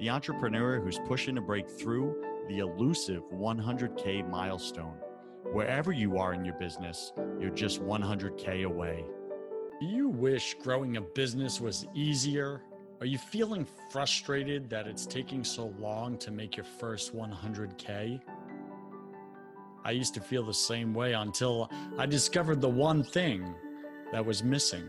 the entrepreneur who's pushing to break through the elusive 100K milestone. Wherever you are in your business, you're just 100K away. Do you wish growing a business was easier? Are you feeling frustrated that it's taking so long to make your first 100K? I used to feel the same way until I discovered the one thing that was missing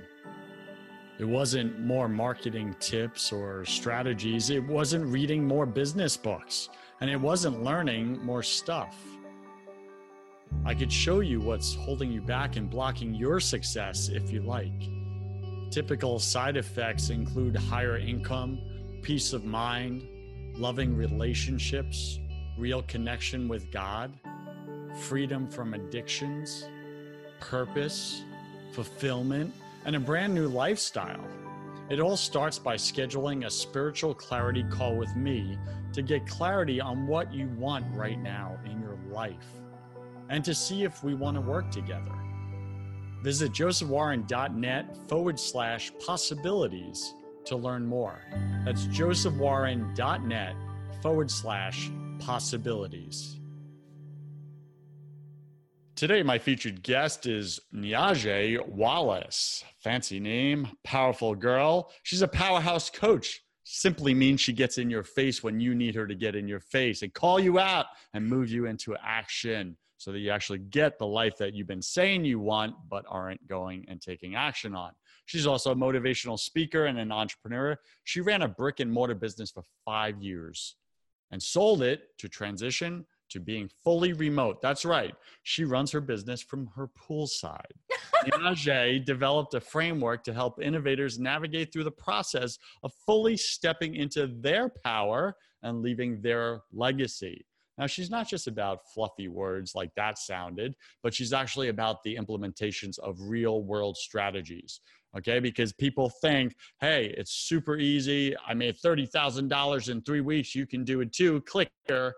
it wasn't more marketing tips or strategies. It wasn't reading more business books. And it wasn't learning more stuff. I could show you what's holding you back and blocking your success if you like. Typical side effects include higher income, peace of mind, loving relationships, real connection with God, freedom from addictions, purpose, fulfillment, and a brand new lifestyle. It all starts by scheduling a spiritual clarity call with me to get clarity on what you want right now in your life and to see if we want to work together. Visit josephwarren.net forward slash possibilities to learn more. That's josephwarren.net forward slash possibilities. Today, my featured guest is Niajae Wallace. Fancy name, powerful girl. She's a powerhouse coach. Simply means she gets in your face when you need her to get in your face and call you out and move you into action so that you actually get the life that you've been saying you want but aren't going and taking action on. She's also a motivational speaker and an entrepreneur. She ran a brick and mortar business for five years and sold it to transition to being fully remote. That's right. She runs her business from her poolside. Niajae developed a framework to help innovators navigate through the process of fully stepping into their power and leaving their legacy. Now, she's not just about fluffy words like that sounded, but she's actually about the implementations of real world strategies. Okay, because people think, hey, it's super easy. I made $30,000 in three weeks. You can do it too. Clicker.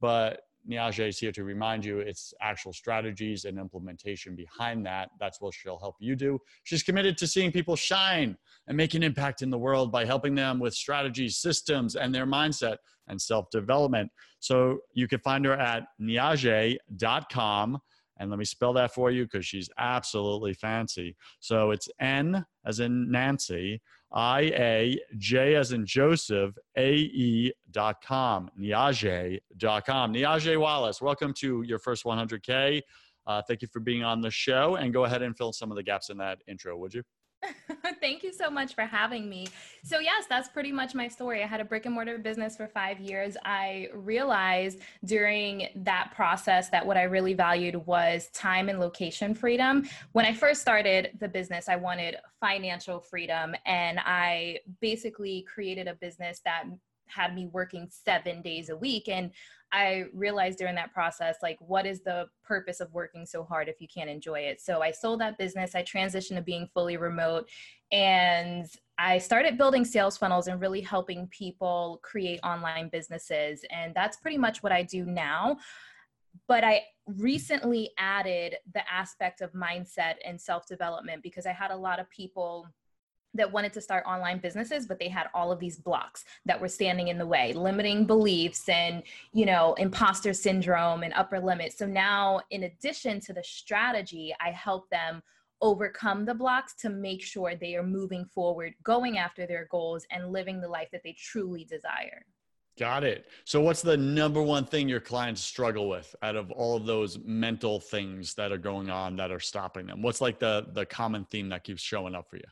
But Niajae is here to remind you it's actual strategies and implementation behind that. That's what she'll help you do. She's committed to seeing people shine and make an impact in the world by helping them with strategies, systems, and their mindset and self development. So you can find her at niajae.com. And let me spell that for you because she's absolutely fancy. So it's N as in Nancy, I A J as in Joseph, A E dot com, Niajae dot com. Niajae Wallace, welcome to your first 100K. Uh, thank you for being on the show and go ahead and fill some of the gaps in that intro, would you? Thank you so much for having me. So, yes, that's pretty much my story. I had a brick and mortar business for five years. I realized during that process that what I really valued was time and location freedom. When I first started the business, I wanted financial freedom, and I basically created a business that had me working seven days a week. And I realized during that process, like, what is the purpose of working so hard if you can't enjoy it? So I sold that business. I transitioned to being fully remote and I started building sales funnels and really helping people create online businesses. And that's pretty much what I do now. But I recently added the aspect of mindset and self development because I had a lot of people that wanted to start online businesses but they had all of these blocks that were standing in the way limiting beliefs and you know imposter syndrome and upper limits so now in addition to the strategy i help them overcome the blocks to make sure they are moving forward going after their goals and living the life that they truly desire Got it. So, what's the number one thing your clients struggle with out of all of those mental things that are going on that are stopping them? What's like the the common theme that keeps showing up for you?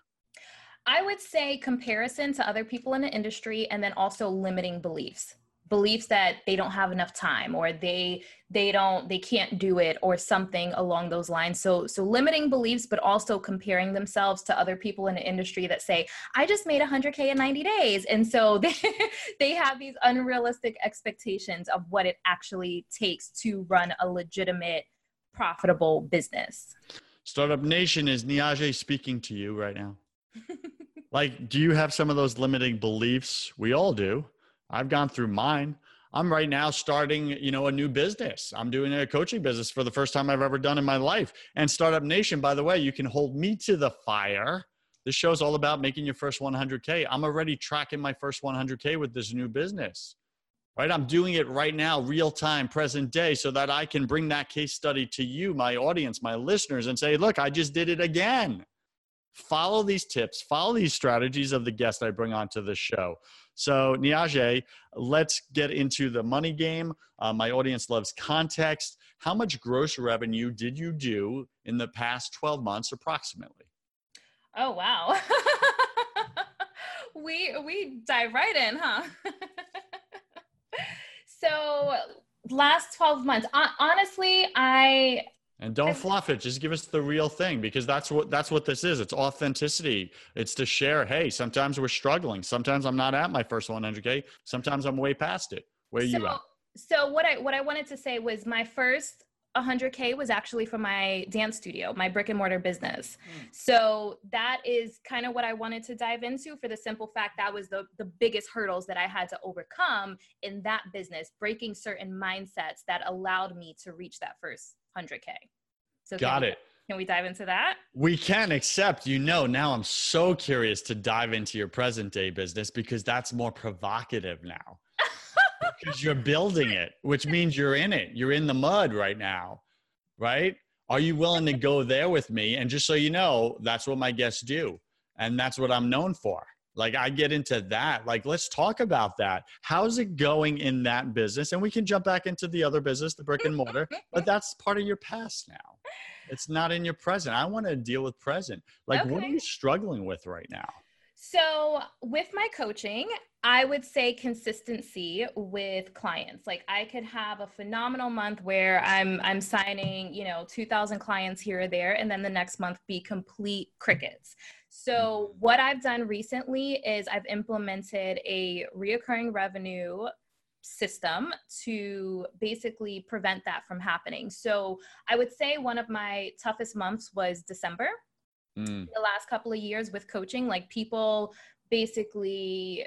I would say comparison to other people in the industry, and then also limiting beliefs. Beliefs that they don't have enough time or they they don't they can't do it or something along those lines. So so limiting beliefs but also comparing themselves to other people in the industry that say i just made 100k in 90 days. And so they they have these unrealistic expectations of what it actually takes to run a legitimate profitable business. Startup nation is niajae speaking to you right now like do you have some of those limiting beliefs we all do I've gone through mine. I'm right now starting, you know, a new business. I'm doing a coaching business for the first time I've ever done in my life. And Startup Nation, by the way, you can hold me to the fire. This show's all about making your first 100K. I'm already tracking my first 100K with this new business, right? I'm doing it right now, real time, present day, so that I can bring that case study to you, my audience, my listeners, and say, look, I just did it again. Follow these tips, follow these strategies of the guest I bring onto the show. So, Niajae, let's get into the money game. Uh, my audience loves context. How much gross revenue did you do in the past 12 months, approximately? Oh, wow. we we dive right in, huh? so, last 12 months, honestly, I and don't fluff it. Just give us the real thing because that's what that's what this is. It's authenticity. It's to share hey sometimes we're struggling. Sometimes i'm not at my first 100k sometimes i'm way past it. Where are so, you at? so what i what i wanted to say was my first 100k was actually from my dance studio my brick and mortar business. Mm. so that is kind of what i wanted to dive into for the simple fact that was the the biggest hurdles that i had to overcome in that business breaking certain mindsets that allowed me to reach that first 100K. So got we, it. Can we dive into that? We can, except you know, now I'm so curious to dive into your present day business because that's more provocative now. because you're building it, which means you're in it. You're in the mud right now, right? Are you willing to go there with me? And just so you know, that's what my guests do. And that's what I'm known for. Like I get into that. Like let's talk about that. How's it going in that business? And we can jump back into the other business, the brick and mortar, but that's part of your past now. It's not in your present. I want to deal with present. Like okay. what are you struggling with right now? So, with my coaching, I would say consistency with clients. Like I could have a phenomenal month where I'm I'm signing, you know, 2000 clients here or there and then the next month be complete crickets. So, what I've done recently is I've implemented a reoccurring revenue system to basically prevent that from happening. So, I would say one of my toughest months was December. Mm. The last couple of years with coaching, like people basically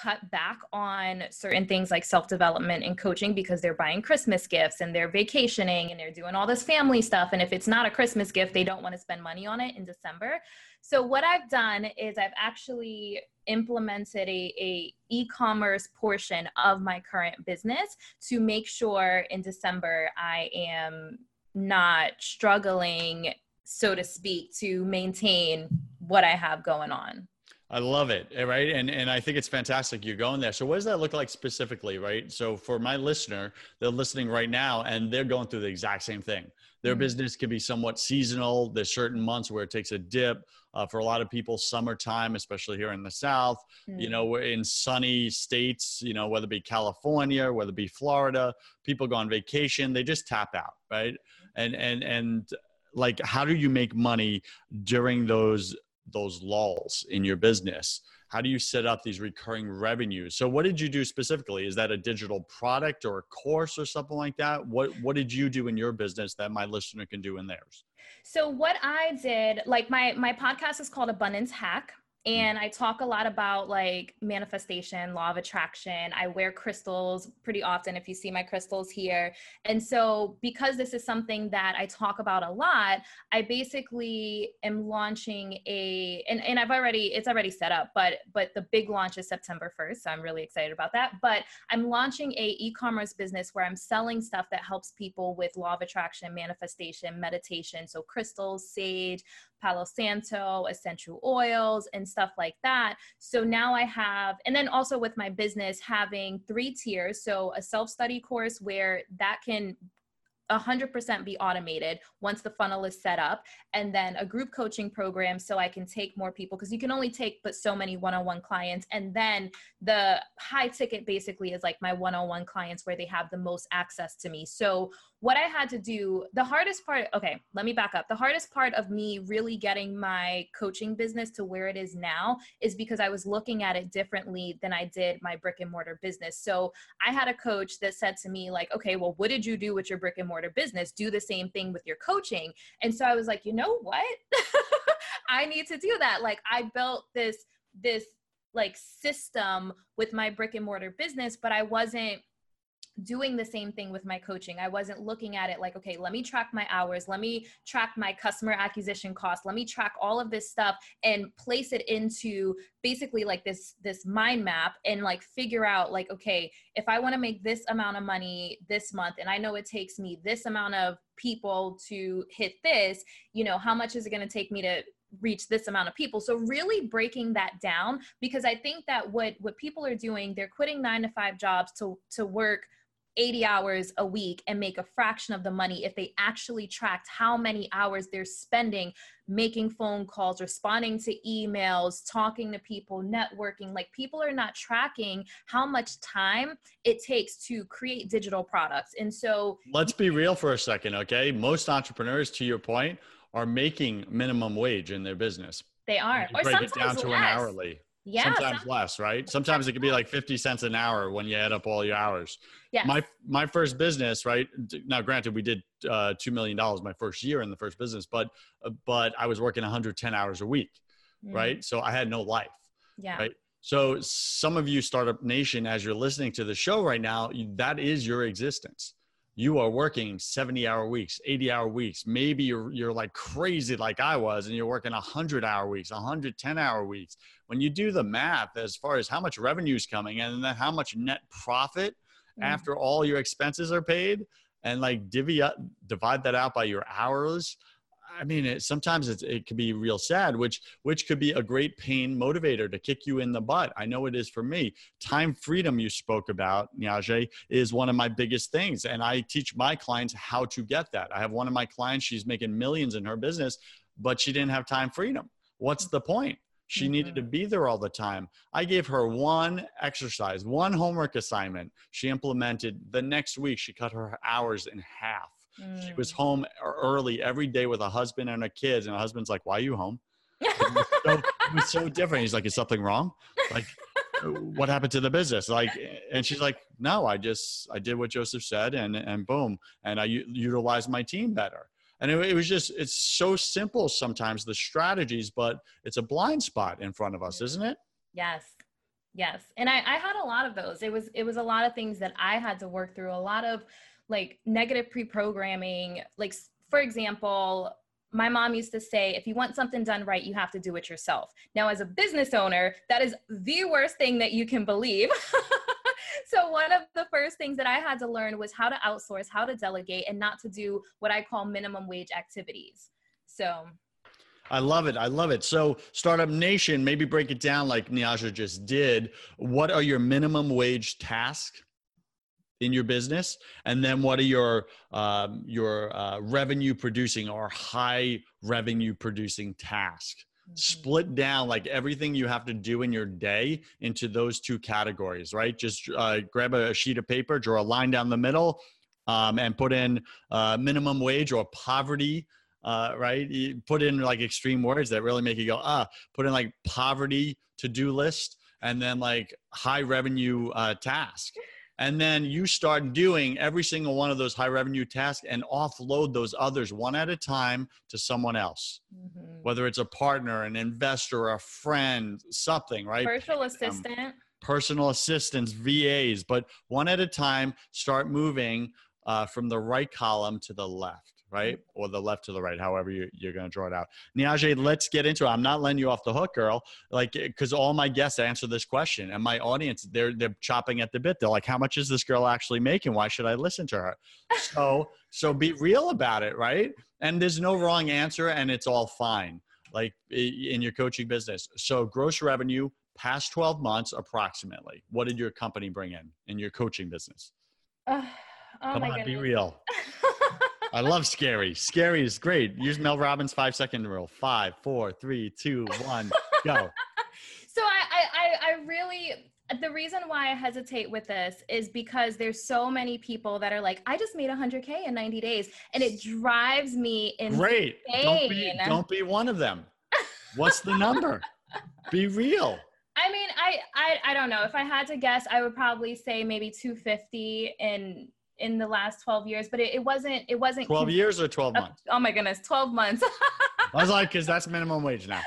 cut back on certain things like self development and coaching because they're buying Christmas gifts and they're vacationing and they're doing all this family stuff. And if it's not a Christmas gift, they don't want to spend money on it in December. So what I've done is I've actually implemented a, a e-commerce portion of my current business to make sure in December I am not struggling, so to speak, to maintain what I have going on. I love it, eh, right? And and I think it's fantastic you're going there. So what does that look like specifically, right? So for my listener, they're listening right now and they're going through the exact same thing. Their mm-hmm. business can be somewhat seasonal. There's certain months where it takes a dip. Uh, for a lot of people, summertime, especially here in the South, mm-hmm. you know, we're in sunny states, you know, whether it be California, whether it be Florida, people go on vacation, they just tap out, right? And and and like, how do you make money during those those lulls in your business? How do you set up these recurring revenues? So what did you do specifically? Is that a digital product or a course or something like that? What what did you do in your business that my listener can do in theirs? So what i did like my my podcast is called abundance hack. And I talk a lot about like manifestation, law of attraction. I wear crystals pretty often if you see my crystals here. And so because this is something that I talk about a lot, I basically am launching a and, and I've already it's already set up, but but the big launch is September 1st. So I'm really excited about that. But I'm launching a e-commerce business where I'm selling stuff that helps people with law of attraction, manifestation, meditation, so crystals, sage, Palo Santo, essential oils, and stuff like that. So now I have, and then also with my business, having three tiers. So a self study course where that can 100% be automated once the funnel is set up and then a group coaching program so i can take more people because you can only take but so many one-on-one clients and then the high ticket basically is like my one-on-one clients where they have the most access to me so what I had to do, the hardest part, okay, let me back up. The hardest part of me really getting my coaching business to where it is now is because I was looking at it differently than I did my brick and mortar business. So I had a coach that said to me, like, okay, well, what did you do with your brick and mortar business? Do the same thing with your coaching. And so I was like, you know what? I need to do that. Like, I built this, this, like system with my brick and mortar business, but I wasn't doing the same thing with my coaching. I wasn't looking at it like, okay, let me track my hours, let me track my customer acquisition cost, let me track all of this stuff and place it into basically like this this mind map and like figure out like, okay, if I want to make this amount of money this month and I know it takes me this amount of people to hit this, you know, how much is it going to take me to reach this amount of people so really breaking that down because i think that what what people are doing they're quitting 9 to 5 jobs to to work 80 hours a week and make a fraction of the money if they actually tracked how many hours they're spending making phone calls, responding to emails, talking to people, networking. Like people are not tracking how much time it takes to create digital products. And so let's be real for a second, okay? Most entrepreneurs, to your point, are making minimum wage in their business. They are. or break it down to less. an hourly. Yeah. Sometimes some, less, right? Sometimes it could be like 50 cents an hour when you add up all your hours. Yeah. My my first business, right? Now, granted, we did uh, two million dollars my first year in the first business, but uh, but I was working 110 hours a week, mm. right? So I had no life. Yeah. Right. So some of you, Startup Nation, as you're listening to the show right now, that is your existence you are working 70 hour weeks 80 hour weeks maybe you're, you're like crazy like i was and you're working 100 hour weeks 110 hour weeks when you do the math as far as how much revenue is coming and then how much net profit mm. after all your expenses are paid and like divvy up divide that out by your hours I mean, it, sometimes it's, it can be real sad, which which could be a great pain motivator to kick you in the butt. I know it is for me. Time freedom you spoke about, Niajae, is one of my biggest things, and I teach my clients how to get that. I have one of my clients; she's making millions in her business, but she didn't have time freedom. What's the point? She mm-hmm. needed to be there all the time. I gave her one exercise, one homework assignment. She implemented. The next week, she cut her hours in half Mm. She was mm. home early every day with a husband and her kids, and her husband's like, "Why are you home?" it, was so, it was so different. He's like, "Is something wrong?" Like, what happened to the business? Like, and she's like, "No, I just I did what Joseph said, and and boom, and I u- utilized my team better." And it, it was just it's so simple sometimes the strategies, but it's a blind spot in front of us, isn't it? Yes. Yes. And I, I had a lot of those. It was it was a lot of things that I had to work through, a lot of like negative pre-programming like for example my mom used to say if you want something done right you have to do it yourself now as a business owner that is the worst thing that you can believe so one of the first things that i had to learn was how to outsource how to delegate and not to do what i call minimum wage activities so I love it. I love it. So, Startup Nation, maybe break it down like Niajae just did. What are your minimum wage tasks? In your business? And then what are your um, your uh, revenue producing or high revenue producing tasks? Mm-hmm. split down like everything you have to do in your day into those two categories right? Just uh, grab a sheet of paper draw a line down the middle um, and put in uh, minimum wage or poverty uh, right? You put in like extreme words that really make you go ah put in like poverty to-do list and then like high revenue uh, task and then you start doing every single one of those high revenue tasks and offload those others one at a time to someone else. Mm-hmm. whether it's a partner an investor a friend something right? Personal um, assistant. um, personal assistants vas but one at a time start moving uh, from the right column to the left right? Or the left to the right, however you, you're going to draw it out. Niajae, let's get into it. I'm not letting you off the hook, girl. Like, because all my guests answer this question, and my audience, they're they're chopping at the bit. They're like, "How much is this girl actually making? Why should I listen to her?" So, so be real about it, right? And there's no wrong answer, and it's all fine. like in your coaching business. So gross revenue past 12 months approximately. What did your company bring in in your coaching business? Uh, oh Come my on, goodness. be real. I love scary. Scary is great. Use Mel Robbins five second rule. Five, four, three, two, one, go. So I, I, I really the reason why I hesitate with this is because there's so many people that are like, I just made 100k in 90 days, and it drives me insane. Great. Don't be, don't be one of them. What's the number? be real. I mean, I, I I don't know. If I had to guess, I would probably say maybe 250 in in the last 12 years, but it, it wasn't it wasn't 12 years or 12 months. oh my goodness, 12 months. I was like, because that's minimum wage now.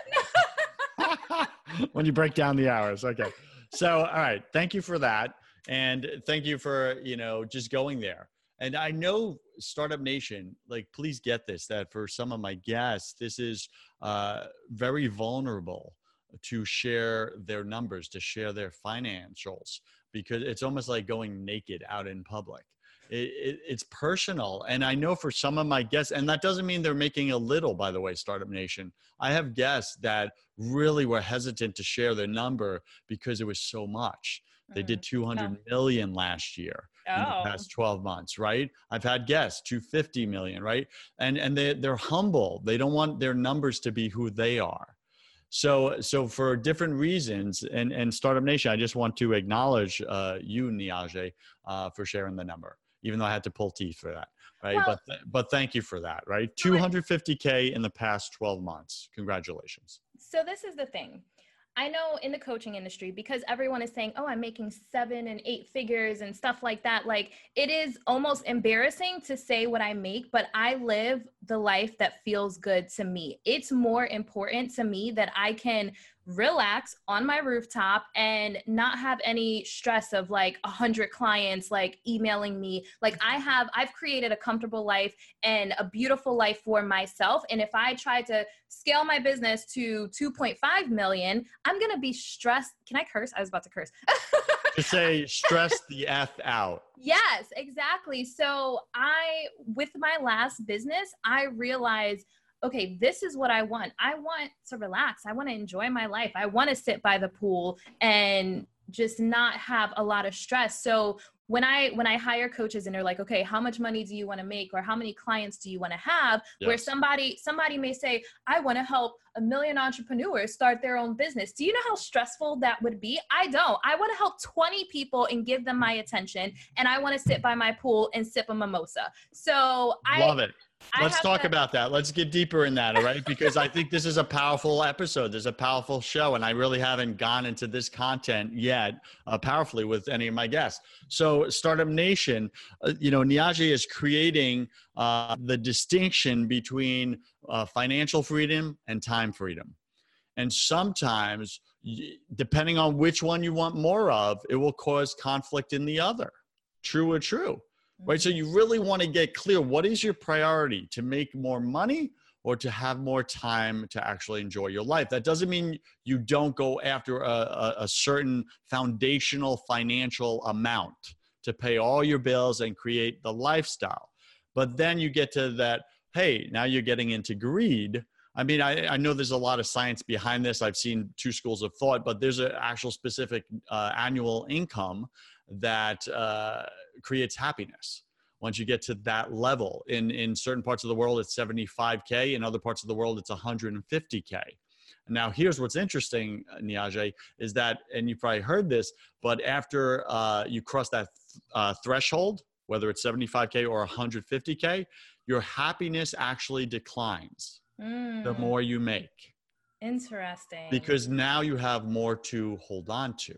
when you break down the hours, okay. So, all right, thank you for that, and thank you for you know just going there. And I know Startup Nation, like, please get this that for some of my guests, this is uh, very vulnerable to share their numbers, to share their financials, because it's almost like going naked out in public. It, it, it's personal. And I know for some of my guests, and that doesn't mean they're making a little, by the way, Startup Nation. I have guests that really were hesitant to share their number because it was so much. They did Mm-hmm. 200 million last year in Oh. the past 12 months, right? I've had guests 250 million, right? And and they they're humble. They don't want their numbers to be who they are. So so for different reasons, and and Startup Nation, I just want to acknowledge uh, you, Niajae, uh, for sharing the number, even though I had to pull teeth for that, right? Well- but th- but thank you for that, right? 250k in the past 12 months. Congratulations. So this is the thing. I know in the coaching industry because everyone is saying, "Oh, I'm making 7 and 8 figures and stuff like that." Like it is almost embarrassing to say what I make, but I live the life that feels good to me. It's more important to me that I can relax on my rooftop and not have any stress of like a hundred clients like emailing me. Like i have i've created a comfortable life and a beautiful life for myself. And if i try to scale my business to 2.5 million i'm gonna be stressed. Can i curse? I was about to curse. To say stress the f out. Yes, exactly. So I, with my last business, I realized, okay, this is what I want. I want to relax. I want to enjoy my life. I want to sit by the pool and just not have a lot of stress. So when I when I hire coaches and they're like, okay, how much money do you want to make or how many clients do you want to have? Where somebody somebody may say, I want to help a million entrepreneurs start their own business. Do you know how stressful that would be? I don't. I want to help 20 people and give them my attention and I want to sit by my pool and sip a mimosa. So I Love it. Let's talk to- about that. Let's get deeper in that, all right? Because I think this is a powerful episode. There's a powerful show, and I really haven't gone into this content yet uh, powerfully with any of my guests. So, Startup Nation, uh, you know, Niajae is creating uh, the distinction between uh, financial freedom and time freedom. And sometimes, depending on which one you want more of, it will cause conflict in the other. True or true? Right? So you really want to get clear what is your priority to make more money or to have more time to actually enjoy your life. That doesn't mean you don't go after a, a, a certain foundational financial amount to pay all your bills and create the lifestyle. But then you get to that, hey, now you're getting into greed. I mean, I, I know there's a lot of science behind this. I've seen two schools of thought, but there's an actual specific uh, annual income that uh, creates happiness. Once you get to that level in in certain parts of the world it's 75k in other parts of the world it's 150k now here's what's interesting niajae is that and you probably heard this but after uh, you cross that uh, threshold whether it's 75k or 150k your happiness actually declines the Mm, more you make. Interesting. because now you have more to hold on to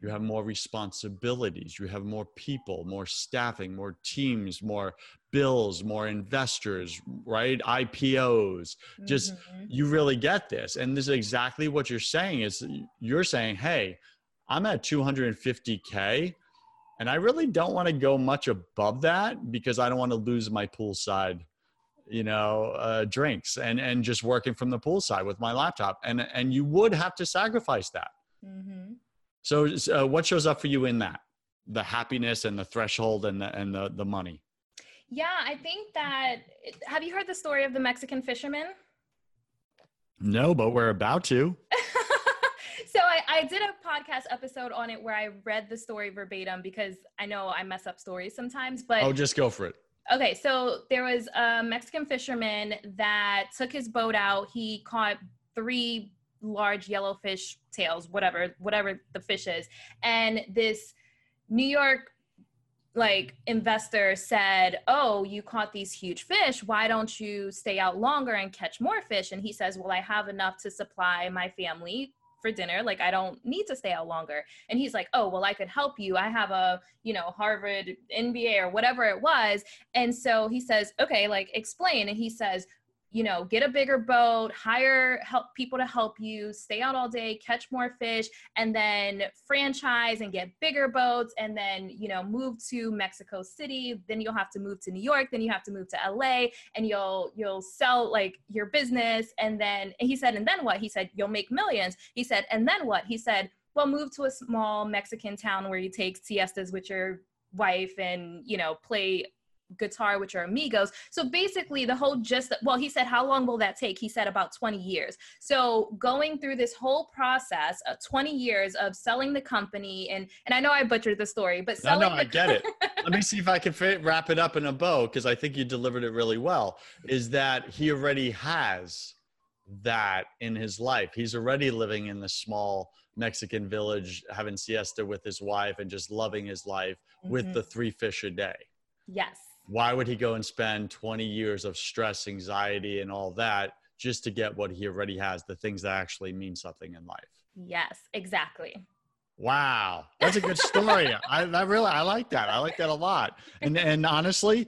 you Mhm. have more responsibilities you have more people more staffing more teams more bills more investors right ipos just Mhm. you really get this and this is exactly what you're saying is you're saying hey i'm at 250k and i really don't want to go much above that because i don't want to lose my poolside you know uh, drinks and and just working from the poolside with my laptop and and you would have to sacrifice that Mhm. So, uh, what shows up for you in that? The happiness and the threshold and the and the the money. Yeah, I think that. Have you heard the story of the Mexican fisherman? No, but we're about to. so I, I did a podcast episode on it where I read the story verbatim because I know I mess up stories sometimes. But oh, just go for it. Okay, so there was a Mexican fisherman that took his boat out. He caught three large yellowfish tails, whatever, whatever the fish is, and this New York like investor said, "Oh, you caught these huge fish. Why don't you stay out longer and catch more fish?" And he says, "Well, I have enough to supply my family for dinner. Like I don't need to stay out longer." And he's like, "Oh, well, I could help you. I have a, you know, Harvard MBA or whatever it was." And so he says, "Okay, like explain." And he says, you know, get a bigger boat, hire help people to help you, stay out all day, catch more fish, and then franchise and get bigger boats, and then you know, move to Mexico City. Then you'll have to move to New York. Then you have to move to LA, and you'll you'll sell like your business, and then and he said, and then what? He said you'll make millions. He said, and then what? He said, well, move to a small Mexican town where you take siestas with your wife and you know play guitar, which are amigos. So basically, the whole just well, he said, how long will that take? He said about 20 years. So going through this whole process of 20 years of selling the company, and and I know I butchered the story, but selling. No, no, I get it. Let me see if I can fit, wrap it up in a bow because I think you delivered it really well. Is that he already has that in his life? He's already living in the small Mexican village, having siesta with his wife, and just loving his life mm-hmm. with the three fish a day. Yes why would he go and spend 20 years of stress, anxiety, and all that just to get what he already has, the things that actually mean something in life? Yes, exactly. Wow, that's a good story. I, I really I like that. I like that a lot. And and honestly,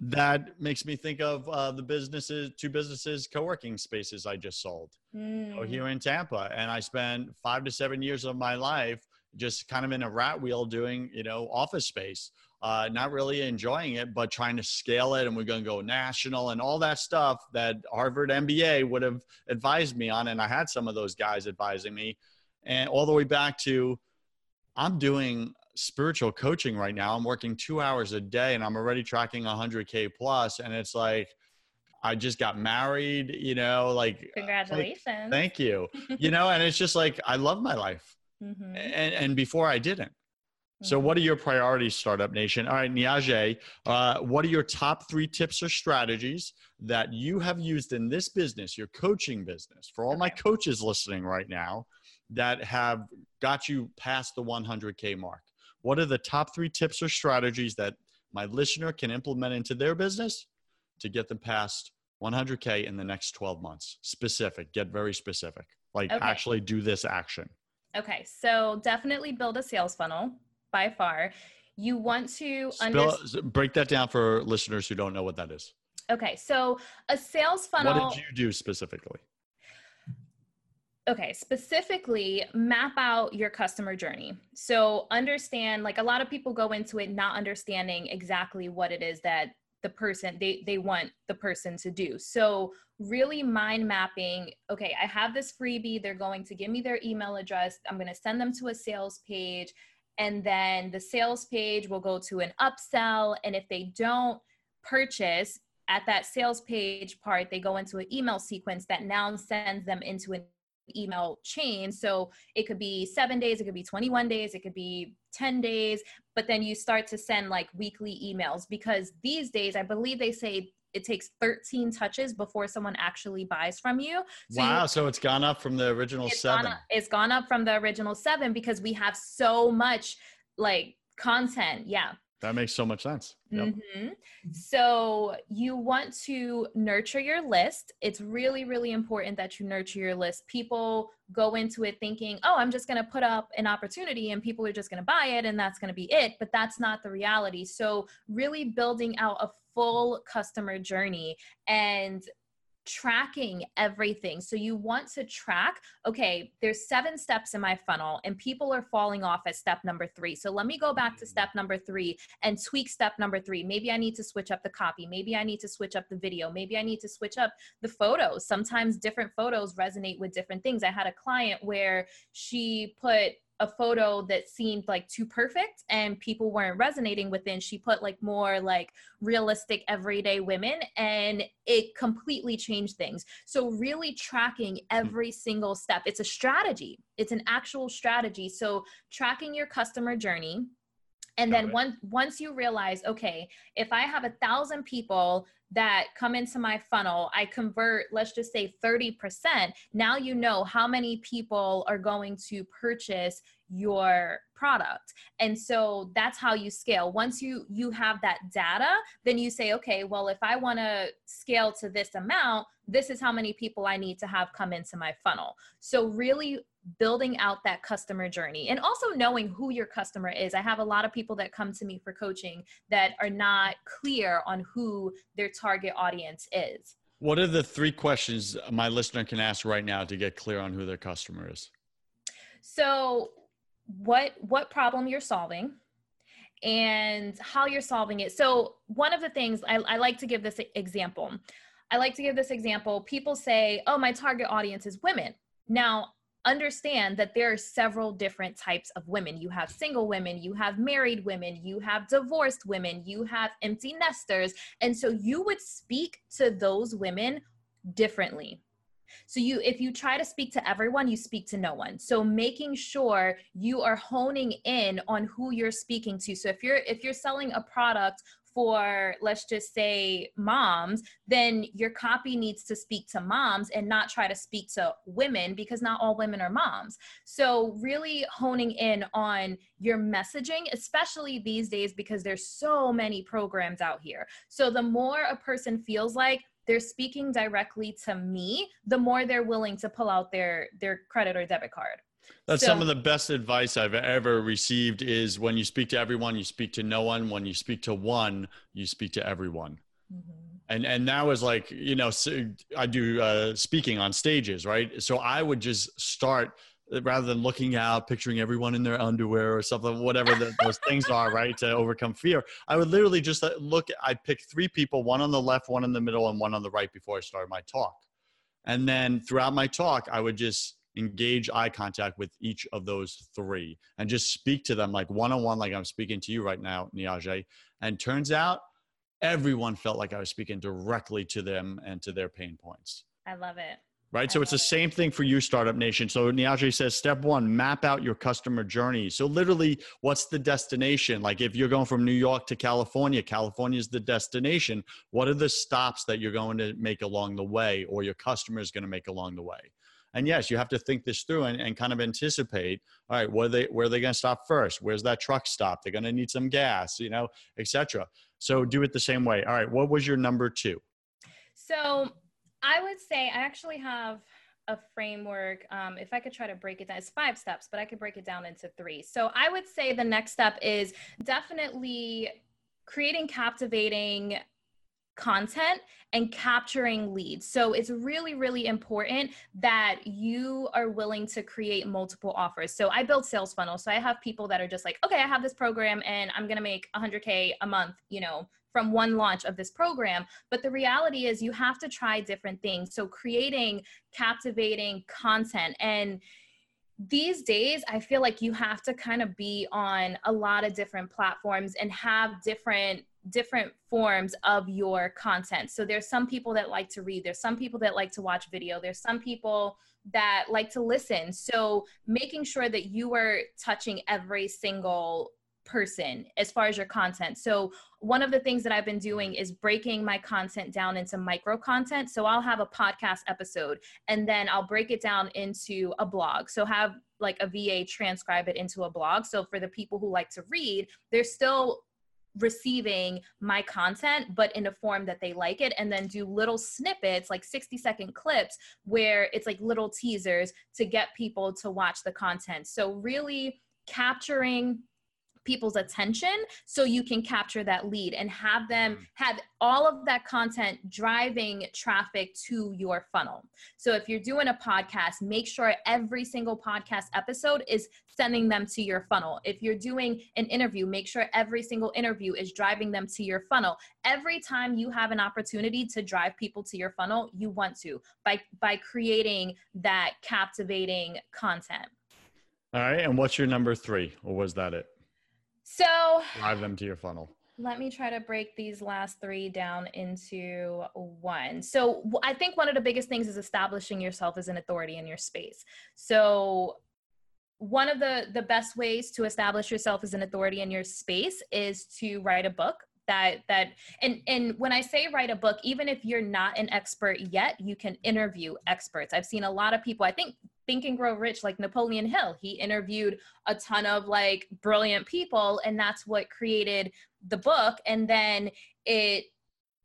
that makes me think of uh, the businesses, two businesses, co-working spaces I just sold mm. here in Tampa, and I spent five to seven years of my life just kind of in a rat wheel doing you know office space uh, not really enjoying it, but trying to scale it. And we're going to go national and all that stuff that Harvard MBA would have advised me on. And I had some of those guys advising me. And all the way back to, I'm doing spiritual coaching right now. I'm working two hours a day and I'm already tracking 100K plus, And it's like, I just got married, you know, like congratulations. Like, thank you. you know, and it's just like I love my life. Mm-hmm. And and before I didn't. So, what are your priorities, Startup Nation? All right, Niajae, uh, what are your top three tips or strategies that you have used in this business, your coaching business, for all okay. my coaches listening right now that have got you past the 100K mark? What are the top three tips or strategies that my listener can implement into their business to get them past 100K in the next 12 months? Specific, get very specific. Like, okay. actually do this action. Okay, so definitely build a sales funnel by far. You want to Spell, break that down for listeners who don't know what that is. Okay, so a sales funnel. What did you do specifically? okay specifically map out your customer journey so understand like a lot of people go into it not understanding exactly what it is that the person they they want the person to do so really mind mapping okay i have this freebie they're going to give me their email address i'm going to send them to a sales page and then the sales page will go to an upsell and if they don't purchase at that sales page part they go into an email sequence that now sends them into an email chain. So it could be 7 days it could be 21 days it could be 10 days but then you start to send like weekly emails because these days i believe they say it takes 13 touches before someone actually buys from you. So wow. You, so it's gone up from the original it's seven. Gone up, it's gone up from the original seven because we have so much like content. Yeah. That makes so much sense. Yep. Mm-hmm. So you want to nurture your list. It's really, really important that you nurture your list. People go into it thinking, oh, I'm just going to put up an opportunity and people are just going to buy it and that's going to be it. But that's not the reality. So, really building out a full customer journey and tracking everything. So you want to track, okay, there's seven steps in my funnel and people are falling off at step number 3. So let me go back to step number 3 and tweak step number 3. Maybe I need to switch up the copy, maybe I need to switch up the video, maybe I need to switch up the photos. Sometimes different photos resonate with different things. I had a client where she put a photo that seemed like too perfect and people weren't resonating with it. she put like more like realistic everyday women and it completely changed things. So really tracking hmm. every single step. It's a strategy. It's an actual strategy. So tracking your customer journey and then once once you realize okay if i have a thousand people that come into my funnel, I convert, let's just say 30%, now you know how many people are going to purchase your product. And so that's how you scale. Once you you have that data then you say okay well if i want to scale to this amount this is how many people i need to have come into my funnel. So really building out that customer journey and also knowing who your customer is. I have a lot of people that come to me for coaching that are not clear on who their target audience is. What are the three questions my listener can ask right now to get clear on who their customer is? So, what what problem you're solving? and how you're solving it. So, one of the things I, I, like to give this example. I like to give this example. People say, Oh, my target audience is women. Now, understand that there are several different types of women. You have single women, you have married women, you have divorced women, you have empty nesters. And so you would speak to those women differently. So you if you try to speak to everyone, you speak to no one. So making sure you are honing in on who you're speaking to. So if you're if you're selling a product for let's just say moms then your copy needs to speak to moms and not try to speak to women because not all women are moms. So really honing in on your messaging especially these days because there's so many programs out here. So the more a person feels like they're speaking directly to me the more they're willing to pull out their their credit or debit card that's so, some of the best advice I've ever received is when you speak to everyone, you speak to no one. When you speak to one, you speak to everyone. Mm-hmm. And and that was like, you know, I do uh, speaking on stages, right? So I would just start rather than looking out, picturing everyone in their underwear or something, whatever the, those things are, right, to overcome fear. I would literally just uh, look. I pick three people, one on the left, one in the middle, and one on the right before I started my talk. And then throughout my talk, I would just engage eye contact with each of those three and just speak to them like one on one, like I'm speaking to you right now, Niajae. And turns out everyone felt like I was speaking directly to them and to their pain points. I love it. Right. so it's the same thing for you, Startup Nation. So Niajae says step one, map out your customer journey. So literally, what's the destination? Like if you're going from New York to California, California is the destination. What are the stops that you're going to make along the way or your customer is going to make along the way? And yes, you have to think this through and, and kind of anticipate. All right, where they where are they going to stop first? Where's that truck stop? They're going to need some gas, you know, etc. So do it the same way. All right, what was your number two? So I would say I actually have a framework. Um, if I could try to break it down, it's five steps, but I could break it down into three. So I would say the next step is definitely creating captivating content and capturing leads. So it's really, really important that you are willing to create multiple offers. So I build sales funnels. So I have people that are just like, okay, I have this program and I'm going to make 100K a month, you know, from one launch of this program. But the reality is you have to try different things. So creating captivating content and these days i feel like you have to kind of be on a lot of different platforms and have different different forms of your content. So there's some people that like to read, there's some people that like to watch video, there's some people that like to listen. So making sure that you are touching every single person as far as your content. So one of the things that I've been doing is breaking my content down into micro content. So I'll have a podcast episode and then I'll break it down into a blog. So have like a VA transcribe it into a blog. So for the people who like to read, they're still receiving my content but in a form that they like it and then do little snippets like 60 second clips where it's like little teasers to get people to watch the content. So really capturing people's attention so you can capture that lead and have them mm. have all of that content driving traffic to your funnel. So if you're doing a podcast, make sure every single podcast episode is sending them to your funnel. If you're doing an interview, make sure every single interview is driving them to your funnel. Every time you have an opportunity to drive people to your funnel, you want to by by creating that captivating content. All right. And what's your number three? Or was that it? So Drive them to your funnel. let me try to break these last three down into one. So I think one of the biggest things is establishing yourself as an authority in your space. So one of the the best ways to establish yourself as an authority in your space is to write a book that that and and when i say write a book even if you're not an expert yet you can interview experts. I've seen a lot of people i think think and grow rich like napoleon hill he interviewed a ton of like brilliant people and that's what created the book and then it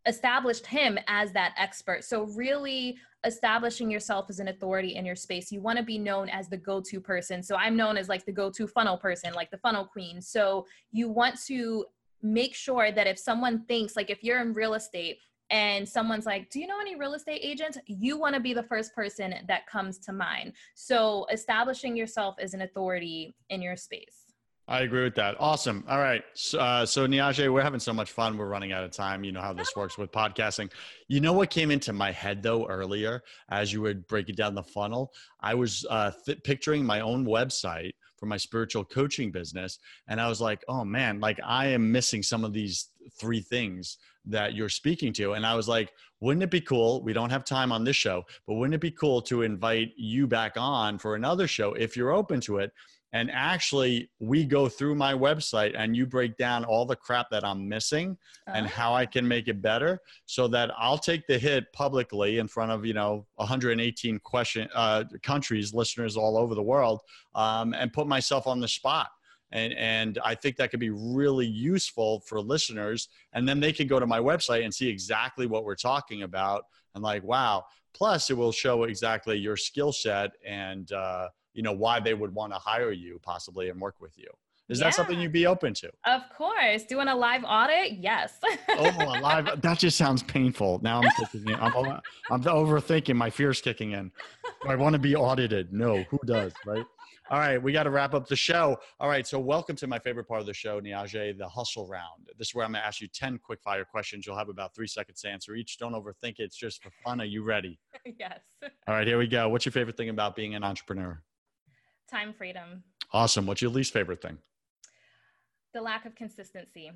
established him as that expert. So really establishing yourself as an authority in your space. You want to be known as the go-to person. So i'm known as like the go-to funnel person like the funnel queen. So you want to make sure that if someone thinks like if you're in real estate and someone's like do you know any real estate agents you want to be the first person that comes to mind so establishing yourself as an authority in your space I agree with that. Awesome. All right. So, uh, so Niajae, we're having so much fun. We're running out of time. You know how this works with podcasting. You know what came into my head though earlier as you were breaking down the funnel? I was uh, th- picturing my own website for my spiritual coaching business. And I was like, oh man, like I am missing some of these three things that you're speaking to. And I was like, wouldn't it be cool? We don't have time on this show, but wouldn't it be cool to invite you back on for another show if you're open to it? And actually we go through my website and you break down all the crap that i'm missing and Uh-huh. how i can make it better so that i'll take the hit publicly in front of you know 118 question uh, countries listeners all over the world um, and put myself on the spot and and i think that could be really useful for listeners and then they can go to my website and see exactly what we're talking about and like wow plus it will show exactly your skill set and uh, you know why they would want to hire you possibly and work with you. Is that something you'd be open to? Of course. Doing a live audit? Yes. Oh a live that just sounds painful. Now i'm thinking i'm, I'm overthinking. My fears kicking in. I want to be audited? No. Who does right? All right. We got to wrap up the show. All right. So welcome to my favorite part of the show niajae the hustle round. This is where i'm going to ask you 10 quick fire questions. You'll have about three seconds to answer each. Don't overthink it. It's just for fun. Are you ready? Yes. All right. Here we go. What's your favorite thing about being an entrepreneur time freedom awesome what's your least favorite thing the lack of consistency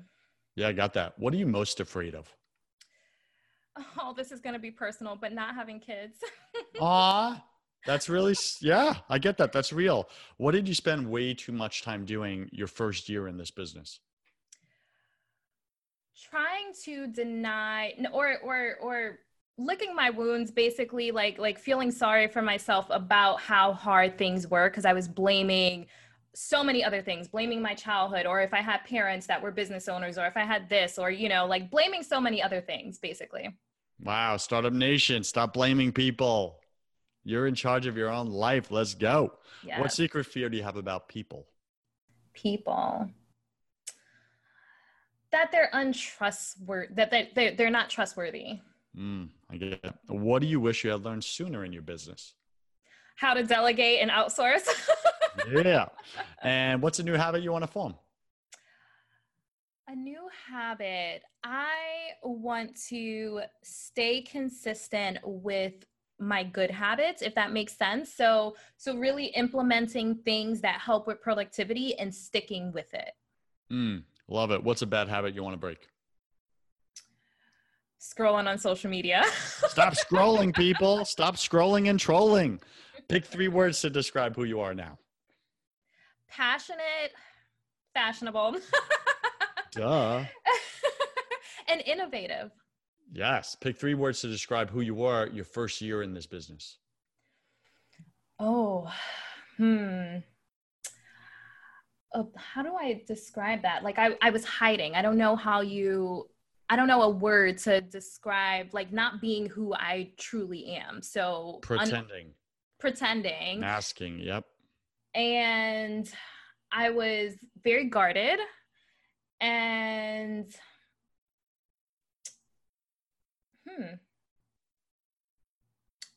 Yeah, I got that. What are you most afraid of? oh this is going to be personal but not having kids Ah, that's really, yeah, I get that. That's real. What did you spend way too much time doing your first year in this business? trying to deny or or or licking my wounds basically like like feeling sorry for myself about how hard things were because i was blaming so many other things blaming my childhood or if i had parents that were business owners or if i had this or you know like blaming so many other things basically Wow, Startup Nation, stop blaming people. You're in charge of your own life. Let's go. yeah What secret fear do you have about people? people that they're untrustworthy that they, they're, they're not trustworthy Mm, I get it. What do you wish you had learned sooner in your business? how to delegate and outsource Yeah. and what's a new habit you want to form? A new habit. I want to stay consistent with my good habits if that makes sense. So so really implementing things that help with productivity and sticking with it. Mm, love it. What's a bad habit you want to break? Scrolling on social media. Stop scrolling, people. Stop scrolling and trolling. Pick three words to describe who you are now. Passionate, fashionable, Duh. and innovative. Yes. Pick three words to describe who you are your first year in this business. Oh, hmm. Uh, how do I describe that? Like I, I was hiding. I don't know how you, I don't know a word to describe like not being who I truly am. So un- Pretending, pretending. masking. Yep. And I was very guarded and hmm.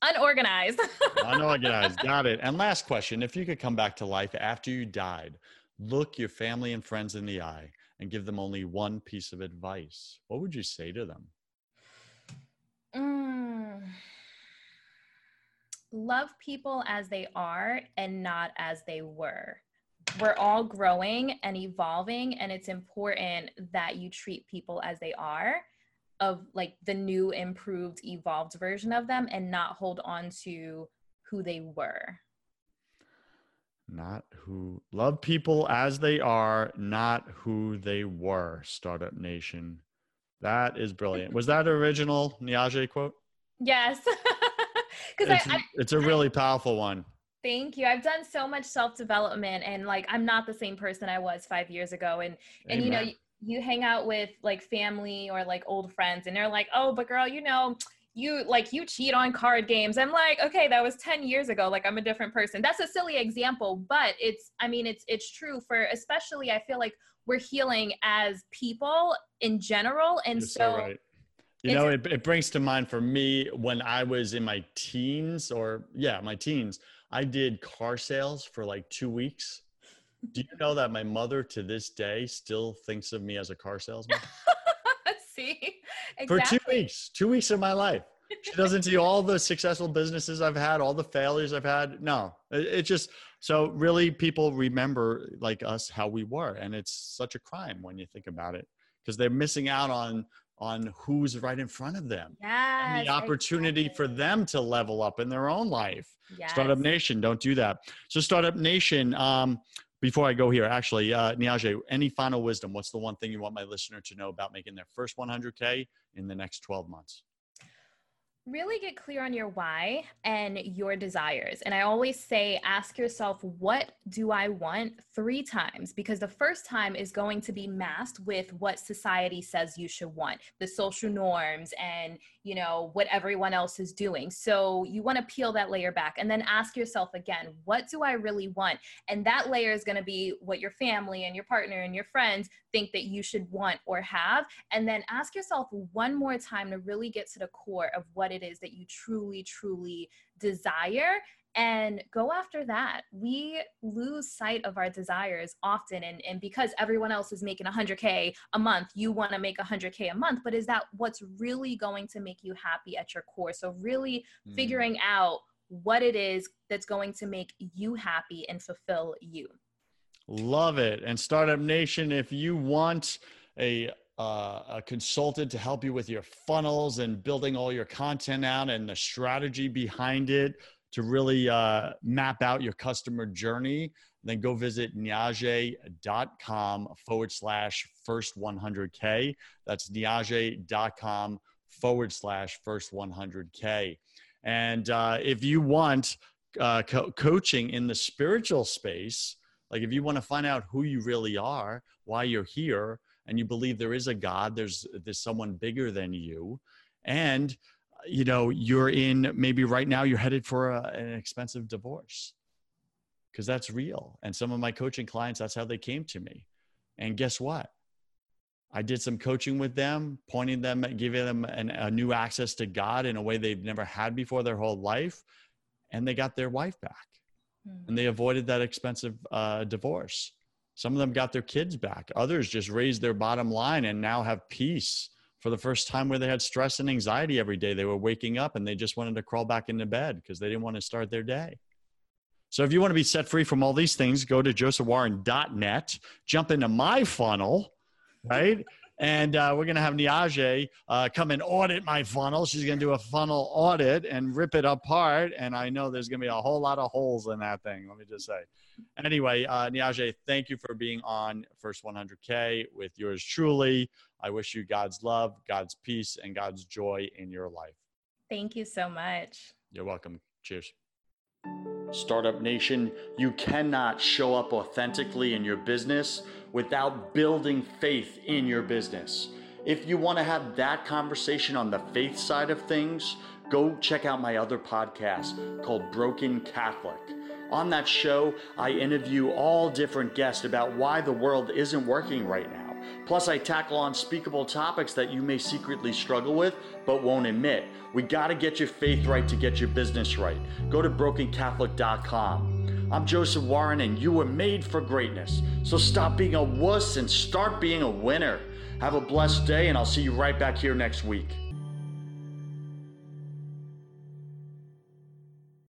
Unorganized. Unorganized. Got it. And last question if you could come back to life after you died, look your family and friends in the eye and give them only one piece of advice, what would you say to them? Mm. Love people as they are and not as they were. we're all growing and evolving and it's important that you treat people as they are of like the new improved evolved version of them and not hold on to who they were not who love people as they are not who they were startup nation. That is brilliant. Was that original niajae quote? Yes. Because it's, it's, a really powerful one. Thank you. I've done so much self development and like I'm not the same person I was 5 years ago. And Amen. and you know you, you hang out with like family or like old friends and they're like, "Oh, but girl, you know, you like you cheat on card games." I'm like, "Okay, that was 10 years ago. Like I'm a different person." That's a silly example, but it's I mean, it's it's true for especially I feel like we're healing as people in general and You're so, so right. You know, it, it brings to mind for me when I was in my teens or yeah, my teens, I did car sales for like two weeks. Do you know that my mother to this day still thinks of me as a car salesman? see, exactly. for two weeks, two weeks of my life. She doesn't see all the successful businesses I've had, all the failures I've had. No, it, it just so really people remember like us how we were, and it's such a crime when you think about it because they're missing out on on who's right in front of them yes, and the opportunity exactly. for them to level up in their own life yes. startup nation don't do that so startup nation um, before i go here actually uh, niajae any final wisdom what's the one thing you want my listener to know about making their first 100k in the next 12 months really get clear on your why and your desires. And I always say, ask yourself, what do I want three times? Because the first time is going to be masked with what society says you should want, the social norms and, you know, what everyone else is doing. So you want to peel that layer back and then ask yourself again, what do I really want? And that layer is going to be what your family and your partner and your friends think that you should want or have. And then ask yourself one more time to really get to the core of what it is that you truly, truly desire and go after that. We lose sight of our desires often. And, and because everyone else is making 100K a month, you want to make 100K a month. But is that what's really going to make you happy at your core? So, really mm. figuring out what it is that's going to make you happy and fulfill you. Love it. And Startup Nation, if you want a uh, a consultant to help you with your funnels and building all your content out and the strategy behind it to really uh, map out your customer journey, then go visit niajae.com forward slash first 100K. That's niajae.com forward slash first 100K. And uh, if you want uh, co- coaching in the spiritual space, like if you want to find out who you really are, why you're here, and you believe there is a God, there's there's someone bigger than you, and you know you're in maybe right now you're headed for a, an expensive divorce because that's real. And some of my coaching clients, that's how they came to me. And guess what? I did some coaching with them, pointing them, at giving them an, a new access to God in a way they've never had before their whole life, and they got their wife back and they avoided that expensive uh, divorce. Some of them got their kids back. Others just raised their bottom line and now have peace for the first time where they had stress and anxiety every day. They were waking up and they just wanted to crawl back into bed because they didn't want to start their day. So if you want to be set free from all these things, go to josephwarren.net, jump into my funnel, right? And uh, we're going to have Niajae uh, come and audit my funnel. She's going to do a funnel audit and rip it apart. And I know there's going to be a whole lot of holes in that thing. Let me just say. Anyway, uh, Niajae, thank you for being on First 100K with yours truly. I wish you God's love, God's peace, and God's joy in your life. Thank you so much. You're welcome. Cheers. Startup Nation, you cannot show up authentically in your business without building faith in your business. If you want to have that conversation on the faith side of things, go check out my other podcast called Broken Catholic. On that show, I interview all different guests about why the world isn't working right now. Plus, I tackle unspeakable topics that you may secretly struggle with but won't admit. We got to get your faith right to get your business right. Go to brokencatholic.com. I'm Joseph Warren, and you were made for greatness. So stop being a wuss and start being a winner. Have a blessed day, and I'll see you right back here next week.